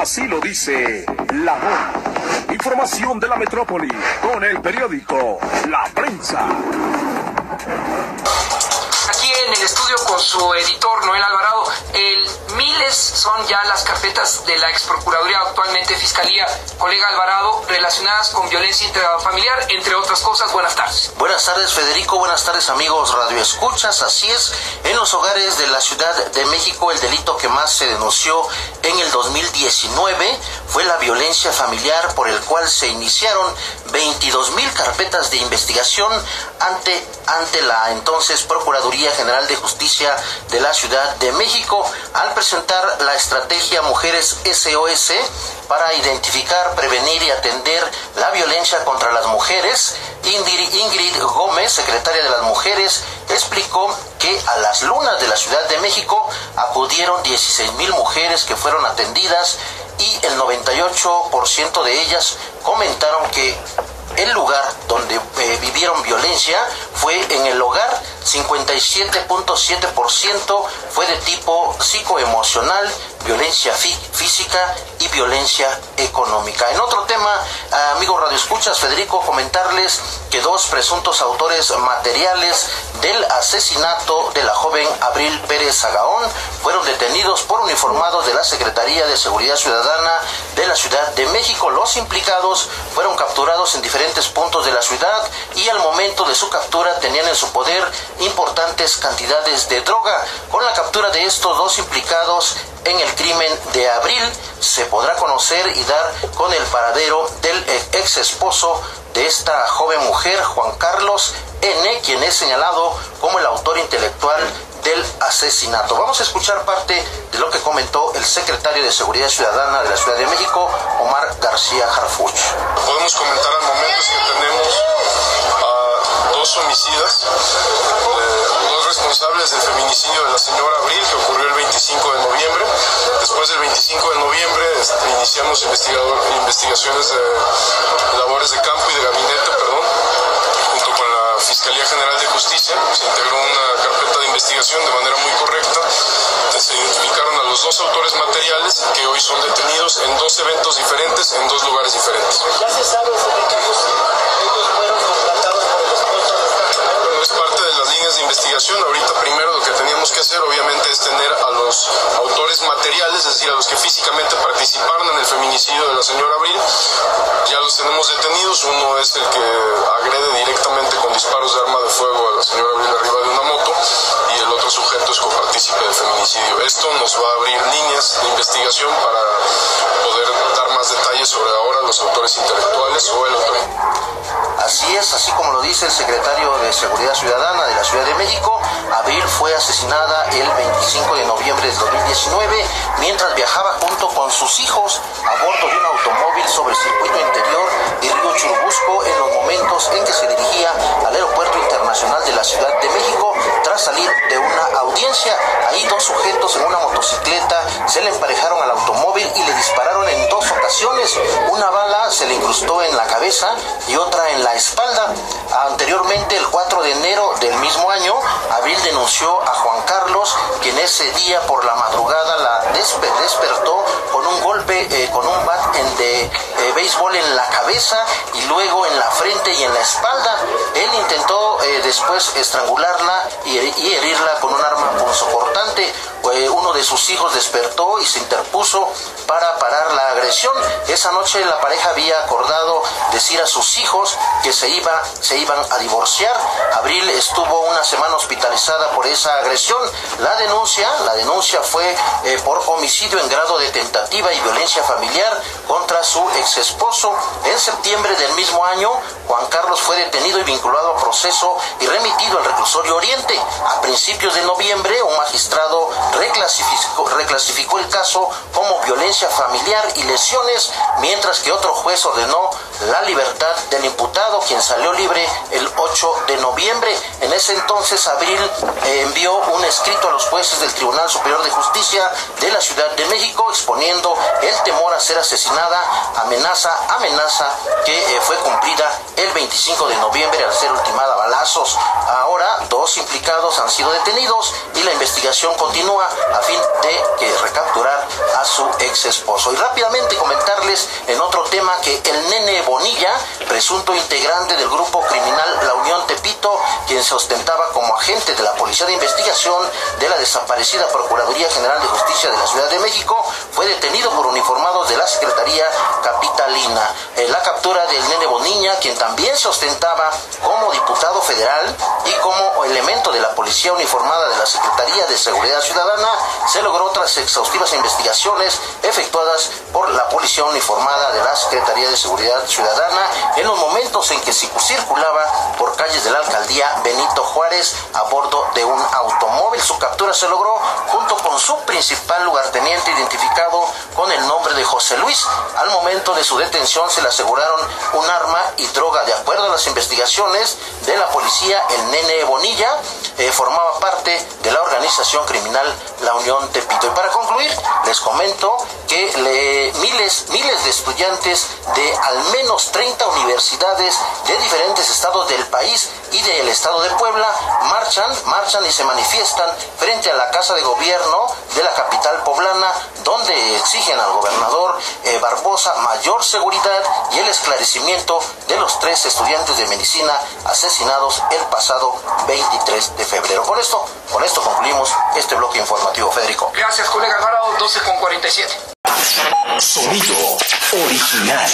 Así lo dice la nota. Información de la metrópoli con el periódico La Prensa. El estudio con su editor Noel Alvarado, el miles son ya las carpetas de la ex procuraduría, actualmente fiscalía, colega Alvarado, relacionadas con violencia intrafamiliar, entre otras cosas. Buenas tardes. Buenas tardes, Federico. Buenas tardes, amigos Radio Escuchas. Así es, en los hogares de la Ciudad de México, el delito que más se denunció en el 2019 fue la violencia familiar, por el cual se iniciaron 22 mil carpetas de investigación ante, ante la entonces Procuraduría General de Justicia de la Ciudad de México al presentar la estrategia Mujeres SOS para identificar, prevenir y atender la violencia contra las mujeres. Ingrid Gómez, secretaria de las Mujeres, explicó que a las lunas de la Ciudad de México acudieron 16 mil mujeres que fueron atendidas y el 98% de ellas comentaron que el lugar donde eh, vivieron violencia fue en el hogar, 57.7% fue de tipo psicoemocional, violencia física y violencia económica. En otro tema, amigos Radio Escuchas, Federico, comentarles que dos presuntos autores materiales del asesinato de la joven Abril Pérez Agaón fueron detenidos por uniformados de la Secretaría de Seguridad Ciudadana de la Ciudad de México. Los implicados fueron capturados en diferentes puntos de la ciudad y al momento de su captura tenían en su poder importantes cantidades de droga. Con la captura de estos dos implicados en el crimen de abril se podrá conocer y dar con el paradero del ex esposo de esta joven mujer, Juan Carlos N., quien es señalado como el autor intelectual del asesinato. Vamos a escuchar parte de lo que comentó el secretario de Seguridad Ciudadana de la Ciudad de México, Omar García Harfuch. Podemos comentar al momento que tenemos homicidas, eh, dos responsables del feminicidio de la señora Abril, que ocurrió el 25 de noviembre. Después del 25 de noviembre este, iniciamos investigaciones de labores de campo y de gabinete, perdón Fiscalía General de Justicia se integró una carpeta de investigación de manera muy correcta. Se identificaron a los dos autores materiales que hoy son detenidos en dos eventos diferentes, en dos lugares diferentes. ¿Ya se sabe ellos fueron contratados de investigación. Ahorita primero lo que teníamos que hacer obviamente es tener a los autores materiales, es decir, a los que físicamente participaron en el feminicidio de la señora Abril. Ya los tenemos detenidos. Uno es el que agrede directamente con disparos de arma de fuego a la señora Abril arriba de una moto y el otro sujeto es copartícipe del feminicidio. Esto nos va a abrir líneas de investigación para poder dar más detalles sobre ahora los autores intelectuales o el autor. Así es, así como lo dice el secretario de Seguridad Ciudadana de la Ciudad de México, Abril asesinada el 25 de noviembre de 2019 mientras viajaba junto con sus hijos a bordo de un automóvil sobre el circuito interior y Río Churubusco en los momentos en que se dirigía al Aeropuerto Internacional de la Ciudad de México tras salir de una audiencia. Ahí dos sujetos en una motocicleta se le emparejaron al automóvil y le dispararon en dos ocasiones. Una bala se le incrustó en la cabeza y otra en la espalda. Anteriormente, el 4 de enero del mismo año, Abril denunció a Juan Carlos, quien ese día por la madrugada la despertó con un golpe, eh, con un bat de eh, béisbol en la cabeza y luego en la frente y en la espalda. Él intentó eh, después estrangularla y, herirla con un arma punzocortante. uno de sus hijos despertó y se interpuso para parar la agresión. Esa noche la pareja había acordado decir a sus hijos que se, iba, se iban a divorciar. Abril estuvo una semana hospitalizada por esa agresión. La denuncia, la denuncia fue eh, por homicidio en grado de tentativa y violencia familiar contra su ex esposo. En septiembre del mismo año, Juan Carlos fue detenido y vinculado a proceso y remitido al reclusorio Oriente. A principios de noviembre, un magistrado reclasificó, el caso como violencia familiar y lesiones, mientras que otro juez ordenó la libertad del imputado, quien salió libre el 8 de noviembre. En ese entonces, Abril eh, envió un escrito a los jueces del Tribunal Superior de Justicia de la Ciudad de México exponiendo el a ser asesinada, amenaza, amenaza que eh, fue cumplida el 25 de noviembre al ser ultimada a balazos. Ahora, dos implicados han sido detenidos y la investigación continúa a fin de que recapturar a su ex esposo. Y rápidamente comentarles en otro tema que el nene Bonilla, presunto integrante del grupo criminal La Unión Tepito, quien se ostentaba como agente de la Policía de Investigación de la desaparecida Procuraduría General de Justicia de la Ciudad de México, fue detenido por de la Secretaría Capitalina. La captura del nene Bonilla, quien también se ostentaba como diputado federal y como elemento de la Policía Uniformada de la Secretaría de Seguridad Ciudadana, se logró tras exhaustivas investigaciones efectuadas por la Policía Uniformada de la Secretaría de Seguridad Ciudadana en los momentos en que circulaba por calles de la alcaldía Benito Juárez a bordo de un automóvil. Su captura se logró junto con su principal lugarteniente identificado con el nombre de José Luis. Al momento de su detención se le aseguraron un arma y droga. De acuerdo las investigaciones de la policía, el nene Bonilla eh, formaba parte de la organización criminal La Unión Tepito. Y para concluir, les comento que miles, miles de estudiantes de al menos 30 universidades de diferentes estados del país y del estado de Puebla marchan, marchan y se manifiestan frente a la Casa de Gobierno de la capital poblana, donde exigen al gobernador eh, Barbosa mayor seguridad y el esclarecimiento de los tres estudiantes de medicina asesinados el pasado 23 de febrero. Por esto, con esto concluimos este bloque informativo, Federico. Gracias, colega Alvarado, 12 con 47. Sonido original.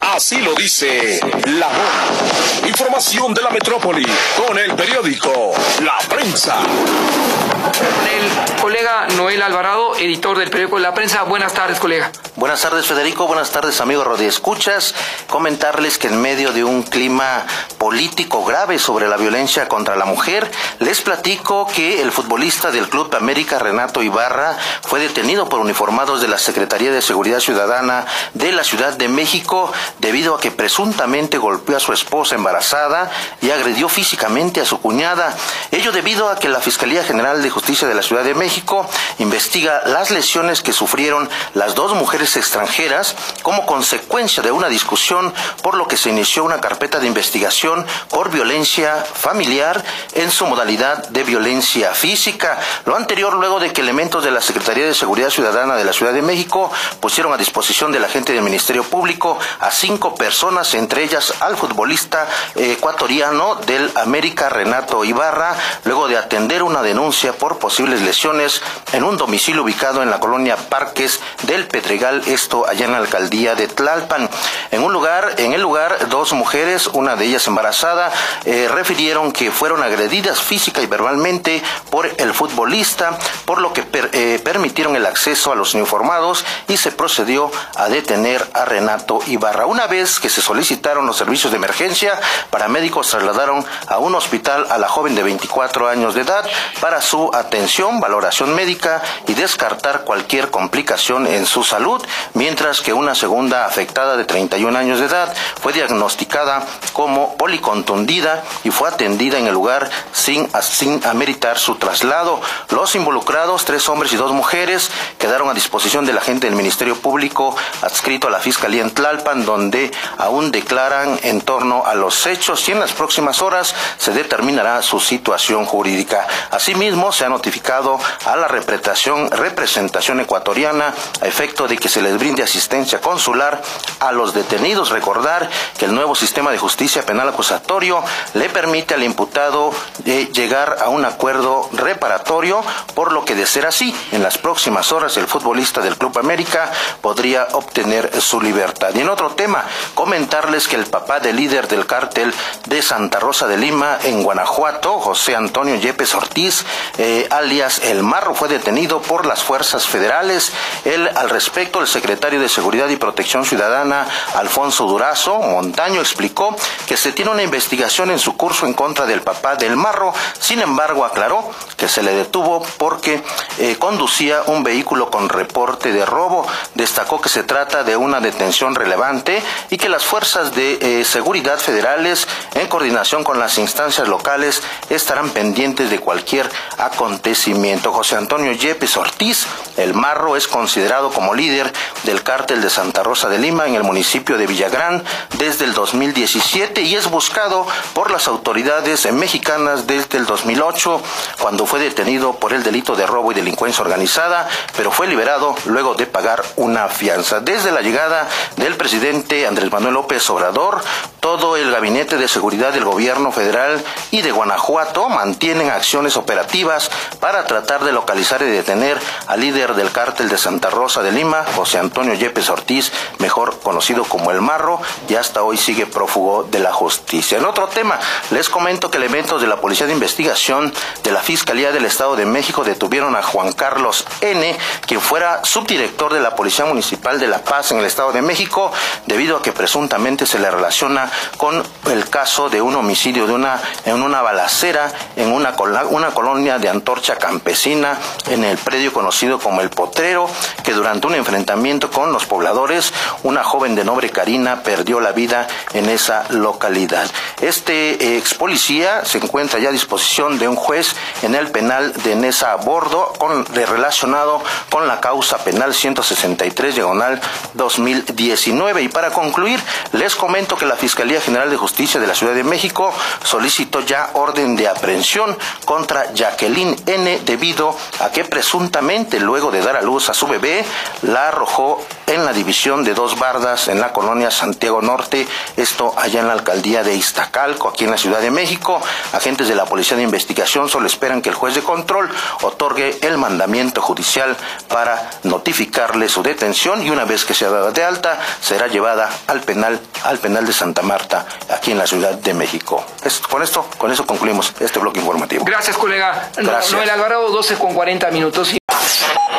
Así lo dice la voz. Información de la metrópoli con el periódico La Prensa. Con el colega Noel Alvarado, editor del periódico La Prensa. Buenas tardes, colega. Buenas tardes, Federico. Buenas tardes, amigos Escuchas. Comentarles que en medio de un clima político grave sobre la violencia contra la mujer, les platico que el futbolista del Club América, Renato Ibarra, fue detenido por uniformados de la Secretaría de Seguridad Ciudadana de la Ciudad de México debido a que presuntamente golpeó a su esposa embarazada y agredió físicamente a su cuñada. Ello debido a que la Fiscalía General de Justicia de la Ciudad de México investiga las lesiones que sufrieron las dos mujeres extranjeras como consecuencia de una discusión, por lo que se inició una carpeta de investigación por violencia familiar en su modalidad de violencia física. Lo anterior luego de que elementos de la Secretaría de Seguridad Ciudadana de la Ciudad de México pusieron a disposición de la del Ministerio Público a cinco personas, entre ellas al futbolista ecuatoriano del América, Renato Ibarra, luego de atender una denuncia por posibles lesiones en un domicilio ubicado en la colonia Parques del Pedregal, esto allá en la alcaldía de Tlalpan. En un lugar, en el lugar, dos mujeres, una de ellas embarazada, eh, refirieron que fueron agredidas física y verbalmente por el futbolista, por lo que eh, permitieron el acceso a los informados y se procedió a detener a Renato Ibarra. Una vez que se solicitaron los servicios de emergencia, paramédicos trasladaron a un hospital a la joven de 24 años de edad para su atención, valoración médica y descartar cualquier complicación en su salud, mientras que una segunda afectada de 31 años de edad fue diagnosticada como policontundida y fue atendida en el lugar sin, sin ameritar su traslado. Los involucrados, tres hombres y dos mujeres, quedaron a disposición de la gente del Ministerio Público adscrito a la Fiscalía en Tlalpan, donde aún declaran en torno a los hechos y en las próximas horas se determinará su situación jurídica. Asimismo, se ha notificado a la representación, representación ecuatoriana a efecto de que se les brinde asistencia consular a los detenidos. Recordar que el nuevo sistema de justicia penal acusatorio le permite al imputado eh, llegar a un acuerdo reparatorio, por lo que de ser así, en las próximas horas el futbolista del Club América podría obtener su libertad. Y en otro tema, comentarles que el papá del líder del cártel de Santa Rosa de Lima en Guanajuato, José Antonio Yepes Ortiz, eh, alias El Marro, fue detenido por las fuerzas federales. Él, al respecto, secretario de Seguridad y Protección Ciudadana, Alfonso Durazo Montaño, explicó que se tiene una investigación en su curso en contra del papá del marro. Sin embargo, aclaró que se le detuvo porque eh, conducía un vehículo con reporte de robo. Destacó que se trata de una detención relevante y que las fuerzas de eh, seguridad federales, en coordinación con las instancias locales, estarán pendientes de cualquier acontecimiento. José Antonio Yepes Ortiz, el marro, es considerado como líder del cártel de Santa Rosa de Lima en el municipio de Villagrán desde el 2017 y es buscado por las autoridades mexicanas desde el 2008, cuando fue detenido por el delito de robo y delincuencia organizada, pero fue liberado luego de pagar una fianza. Desde la llegada del presidente Andrés Manuel López Obrador, todo el gabinete de seguridad del gobierno federal y de Guanajuato mantienen acciones operativas para tratar de localizar y detener al líder del cártel de Santa Rosa de Lima, José Antonio Yepes Ortiz, mejor conocido como El Marro, y hasta hoy sigue prófugo de la justicia. En otro tema, les comento que elementos de la Policía de Investigación de la Fiscalía del Estado de México detuvieron a Juan Carlos N., quien fuera subdirector de la Policía Municipal de La Paz en el Estado de México, debido a que presuntamente se le relaciona con el caso de un homicidio de una, en una balacera en una, una colonia de Antorcha Campesina, en el predio conocido como El Potrero, que durante un enfrentamiento con los pobladores, una joven de nombre Karina perdió la vida en esa localidad. Este ex policía se encuentra ya a disposición de un juez en el penal de Nesa Bordo, con, relacionado con la causa penal 163 diagonal 2019. Y para concluir, les comento que la Fiscalía General de Justicia de la Ciudad de México solicitó ya orden de aprehensión contra Jacqueline N debido a que presuntamente luego de dar a luz a su bebé la arrojó en la división de dos bardas en la colonia Santiago Norte, esto allá en la alcaldía de Iztacalco, aquí en la Ciudad de México. Agentes de la Policía de Investigación solo esperan que el juez de control otorgue el mandamiento judicial para notificarle su detención y una vez que sea dada de alta será llevada al penal al penal de Santa Marta aquí en la Ciudad de México. con esto, con eso concluimos este bloque informativo. Gracias, colega. Gracias. Noel Alvarado, 12 con 40 minutos.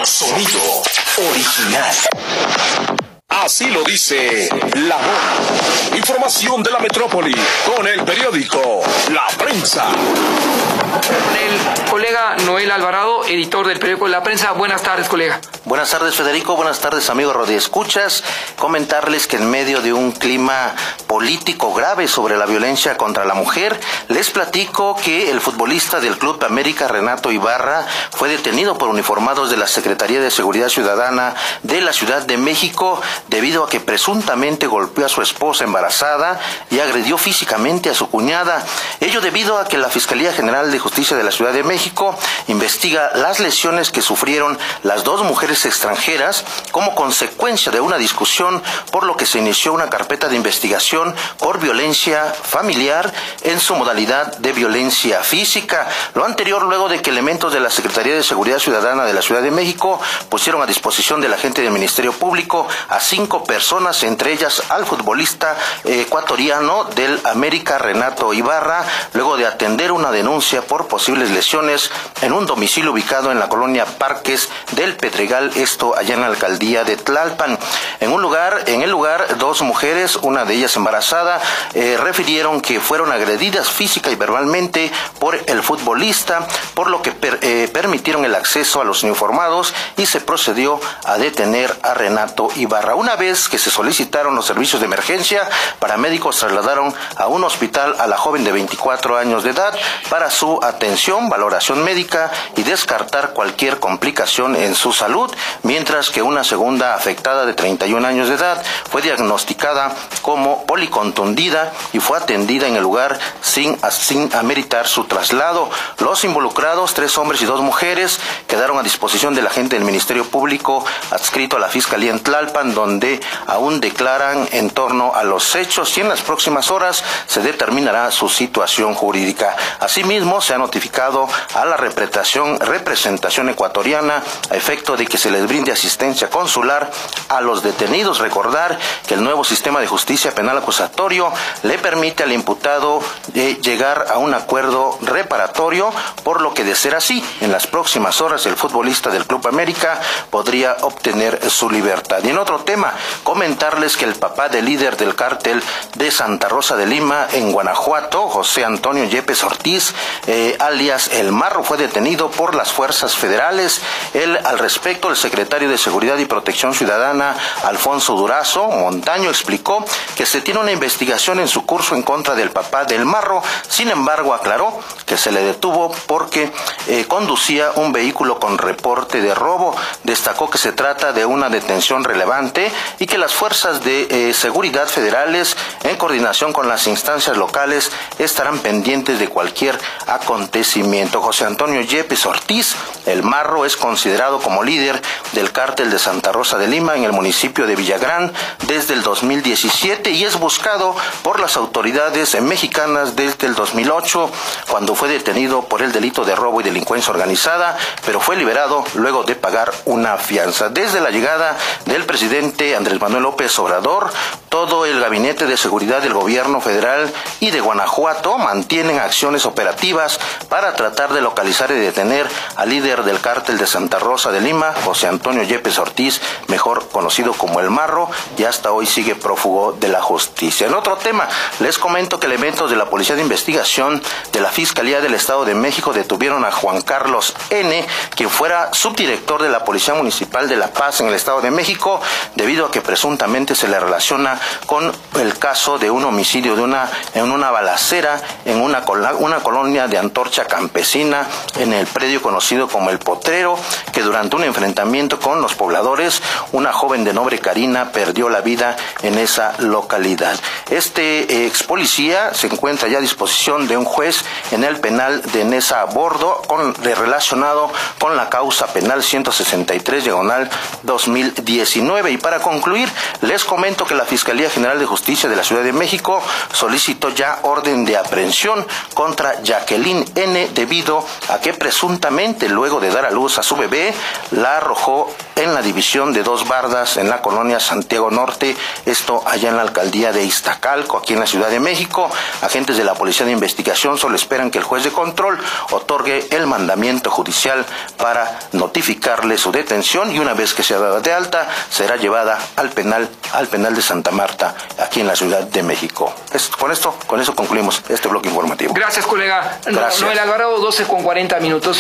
Sonido original. Así lo dice la voz. Información de la metrópoli con el periódico La Prensa. El colega Noel Alvarado, editor del periódico La Prensa. Buenas tardes, colega. Buenas tardes, Federico. Buenas tardes, amigos Escuchas. Comentarles que en medio de un clima político grave sobre la violencia contra la mujer, les platico que el futbolista del Club América, Renato Ibarra, fue detenido por uniformados de la Secretaría de Seguridad Ciudadana de la Ciudad de México debido a que presuntamente golpeó a su esposa embarazada y agredió físicamente a su cuñada. Ello debido a que la Fiscalía General de Justicia de la Ciudad de México investiga las lesiones que sufrieron las dos mujeres extranjeras como consecuencia de una discusión, por lo que se inició una carpeta de investigación por violencia familiar en su modalidad de violencia física. Lo anterior luego de que elementos de la Secretaría de Seguridad Ciudadana de la Ciudad de México pusieron a disposición de la gente del Ministerio Público a cinco personas, entre ellas al futbolista ecuatoriano del América, Renato Ibarra, luego de atender una denuncia por posibles lesiones en un domicilio ubicado en la colonia Parques del Pedregal, esto allá en la alcaldía de Tlalpan. En un lugar, en el lugar, dos mujeres, una de ellas embarazada, eh, refirieron que fueron agredidas física y verbalmente por el futbolista, por lo que eh, permitieron el acceso a los informados y se procedió a detener a Renato Ibarra. Una vez que se solicitaron los servicios de emergencia, paramédicos trasladaron a un hospital a la joven de 24 años de edad para su atención, valoración médica y descartar cualquier complicación en su salud, mientras que una segunda afectada de 31 años de edad fue diagnosticada como policontundida y fue atendida en el lugar sin, sin ameritar su traslado. Los involucrados, tres hombres y dos mujeres, quedaron a disposición de la gente del Ministerio Público adscrito a la Fiscalía en Tlalpan, donde aún declaran en torno a los hechos y en las próximas horas se determinará su situación jurídica. Asimismo, se ha notificado a la representación, representación ecuatoriana a efecto de que se les brinde asistencia consular a los detenidos. Recordar que el nuevo sistema de justicia penal acusatorio le permite al imputado llegar a un acuerdo reparatorio, por lo que de ser así, en las próximas horas el futbolista del Club América podría obtener su libertad. Y en otro tema, comentarles que el papá del líder del cártel de Santa Rosa de Lima en Guanajuato, José Antonio Yepes Ortiz, eh, alias El Marro, fue detenido por las fuerzas federales. Él, al respecto, el secretario de Seguridad y Protección Ciudadana, Alfonso Durazo Montaño, explicó que se tiene una investigación en su curso en contra del papá del Marro. Sin embargo, aclaró que se le detuvo porque eh, conducía un vehículo con reporte de robo. Destacó que se trata de una detención relevante y que las fuerzas de eh, seguridad federales, en coordinación con las instancias locales, estarán pendientes de cualquier acontecimiento. José Antonio Yepes Ortiz, el Marro, es considerado como líder del cártel de Santa Rosa de Lima en el municipio de Villagrán desde el 2017 y es buscado por las autoridades mexicanas desde el 2008, cuando fue detenido por el delito de robo y delincuencia organizada, pero fue liberado luego de pagar una fianza. Desde la llegada del presidente Andrés Manuel López Obrador, todo el gabinete de seguridad del gobierno federal y de Guanajuato mantienen acciones operativas para tratar de localizar y detener al líder del cártel de Santa Rosa de Lima, José Antonio Yepes Ortiz, mejor conocido como El Marro, y hasta hoy sigue prófugo de la justicia. En otro tema, les comento que elementos de la Policía de Investigación de la Fiscalía del Estado de México detuvieron a Juan Carlos N., quien fuera subdirector de la Policía Municipal de La Paz en el Estado de México, debido a que presuntamente se le relaciona con el caso de un homicidio de una, en una balacera en una, una colonia de Antorcha Campesina en el predio conocido como El Potrero, que durante un enfrentamiento con los pobladores, una joven de nombre Karina perdió la vida en esa localidad. Este ex policía se encuentra ya a disposición de un juez en el penal de Nesa Bordo, con, relacionado con la causa penal 163 diagonal 2019. Y para concluir, les comento que la Fiscalía General de Justicia de la Ciudad de México solicitó ya orden de aprehensión contra Jacqueline N debido a que presuntamente luego de dar a luz a su bebé la arrojó en la división de dos bardas en la colonia Santiago Norte, esto allá en la alcaldía de Iztacalco, aquí en la Ciudad de México. Agentes de la Policía de Investigación solo esperan que el juez de control otorgue el mandamiento judicial para notificarle su detención y una vez que sea dada de alta será llevada al penal al penal de Santa Marta aquí en la Ciudad de México. con esto con eso concluimos este bloque informativo. Gracias, colega. Gracias. Noel Alvarado 12 con 40 minutos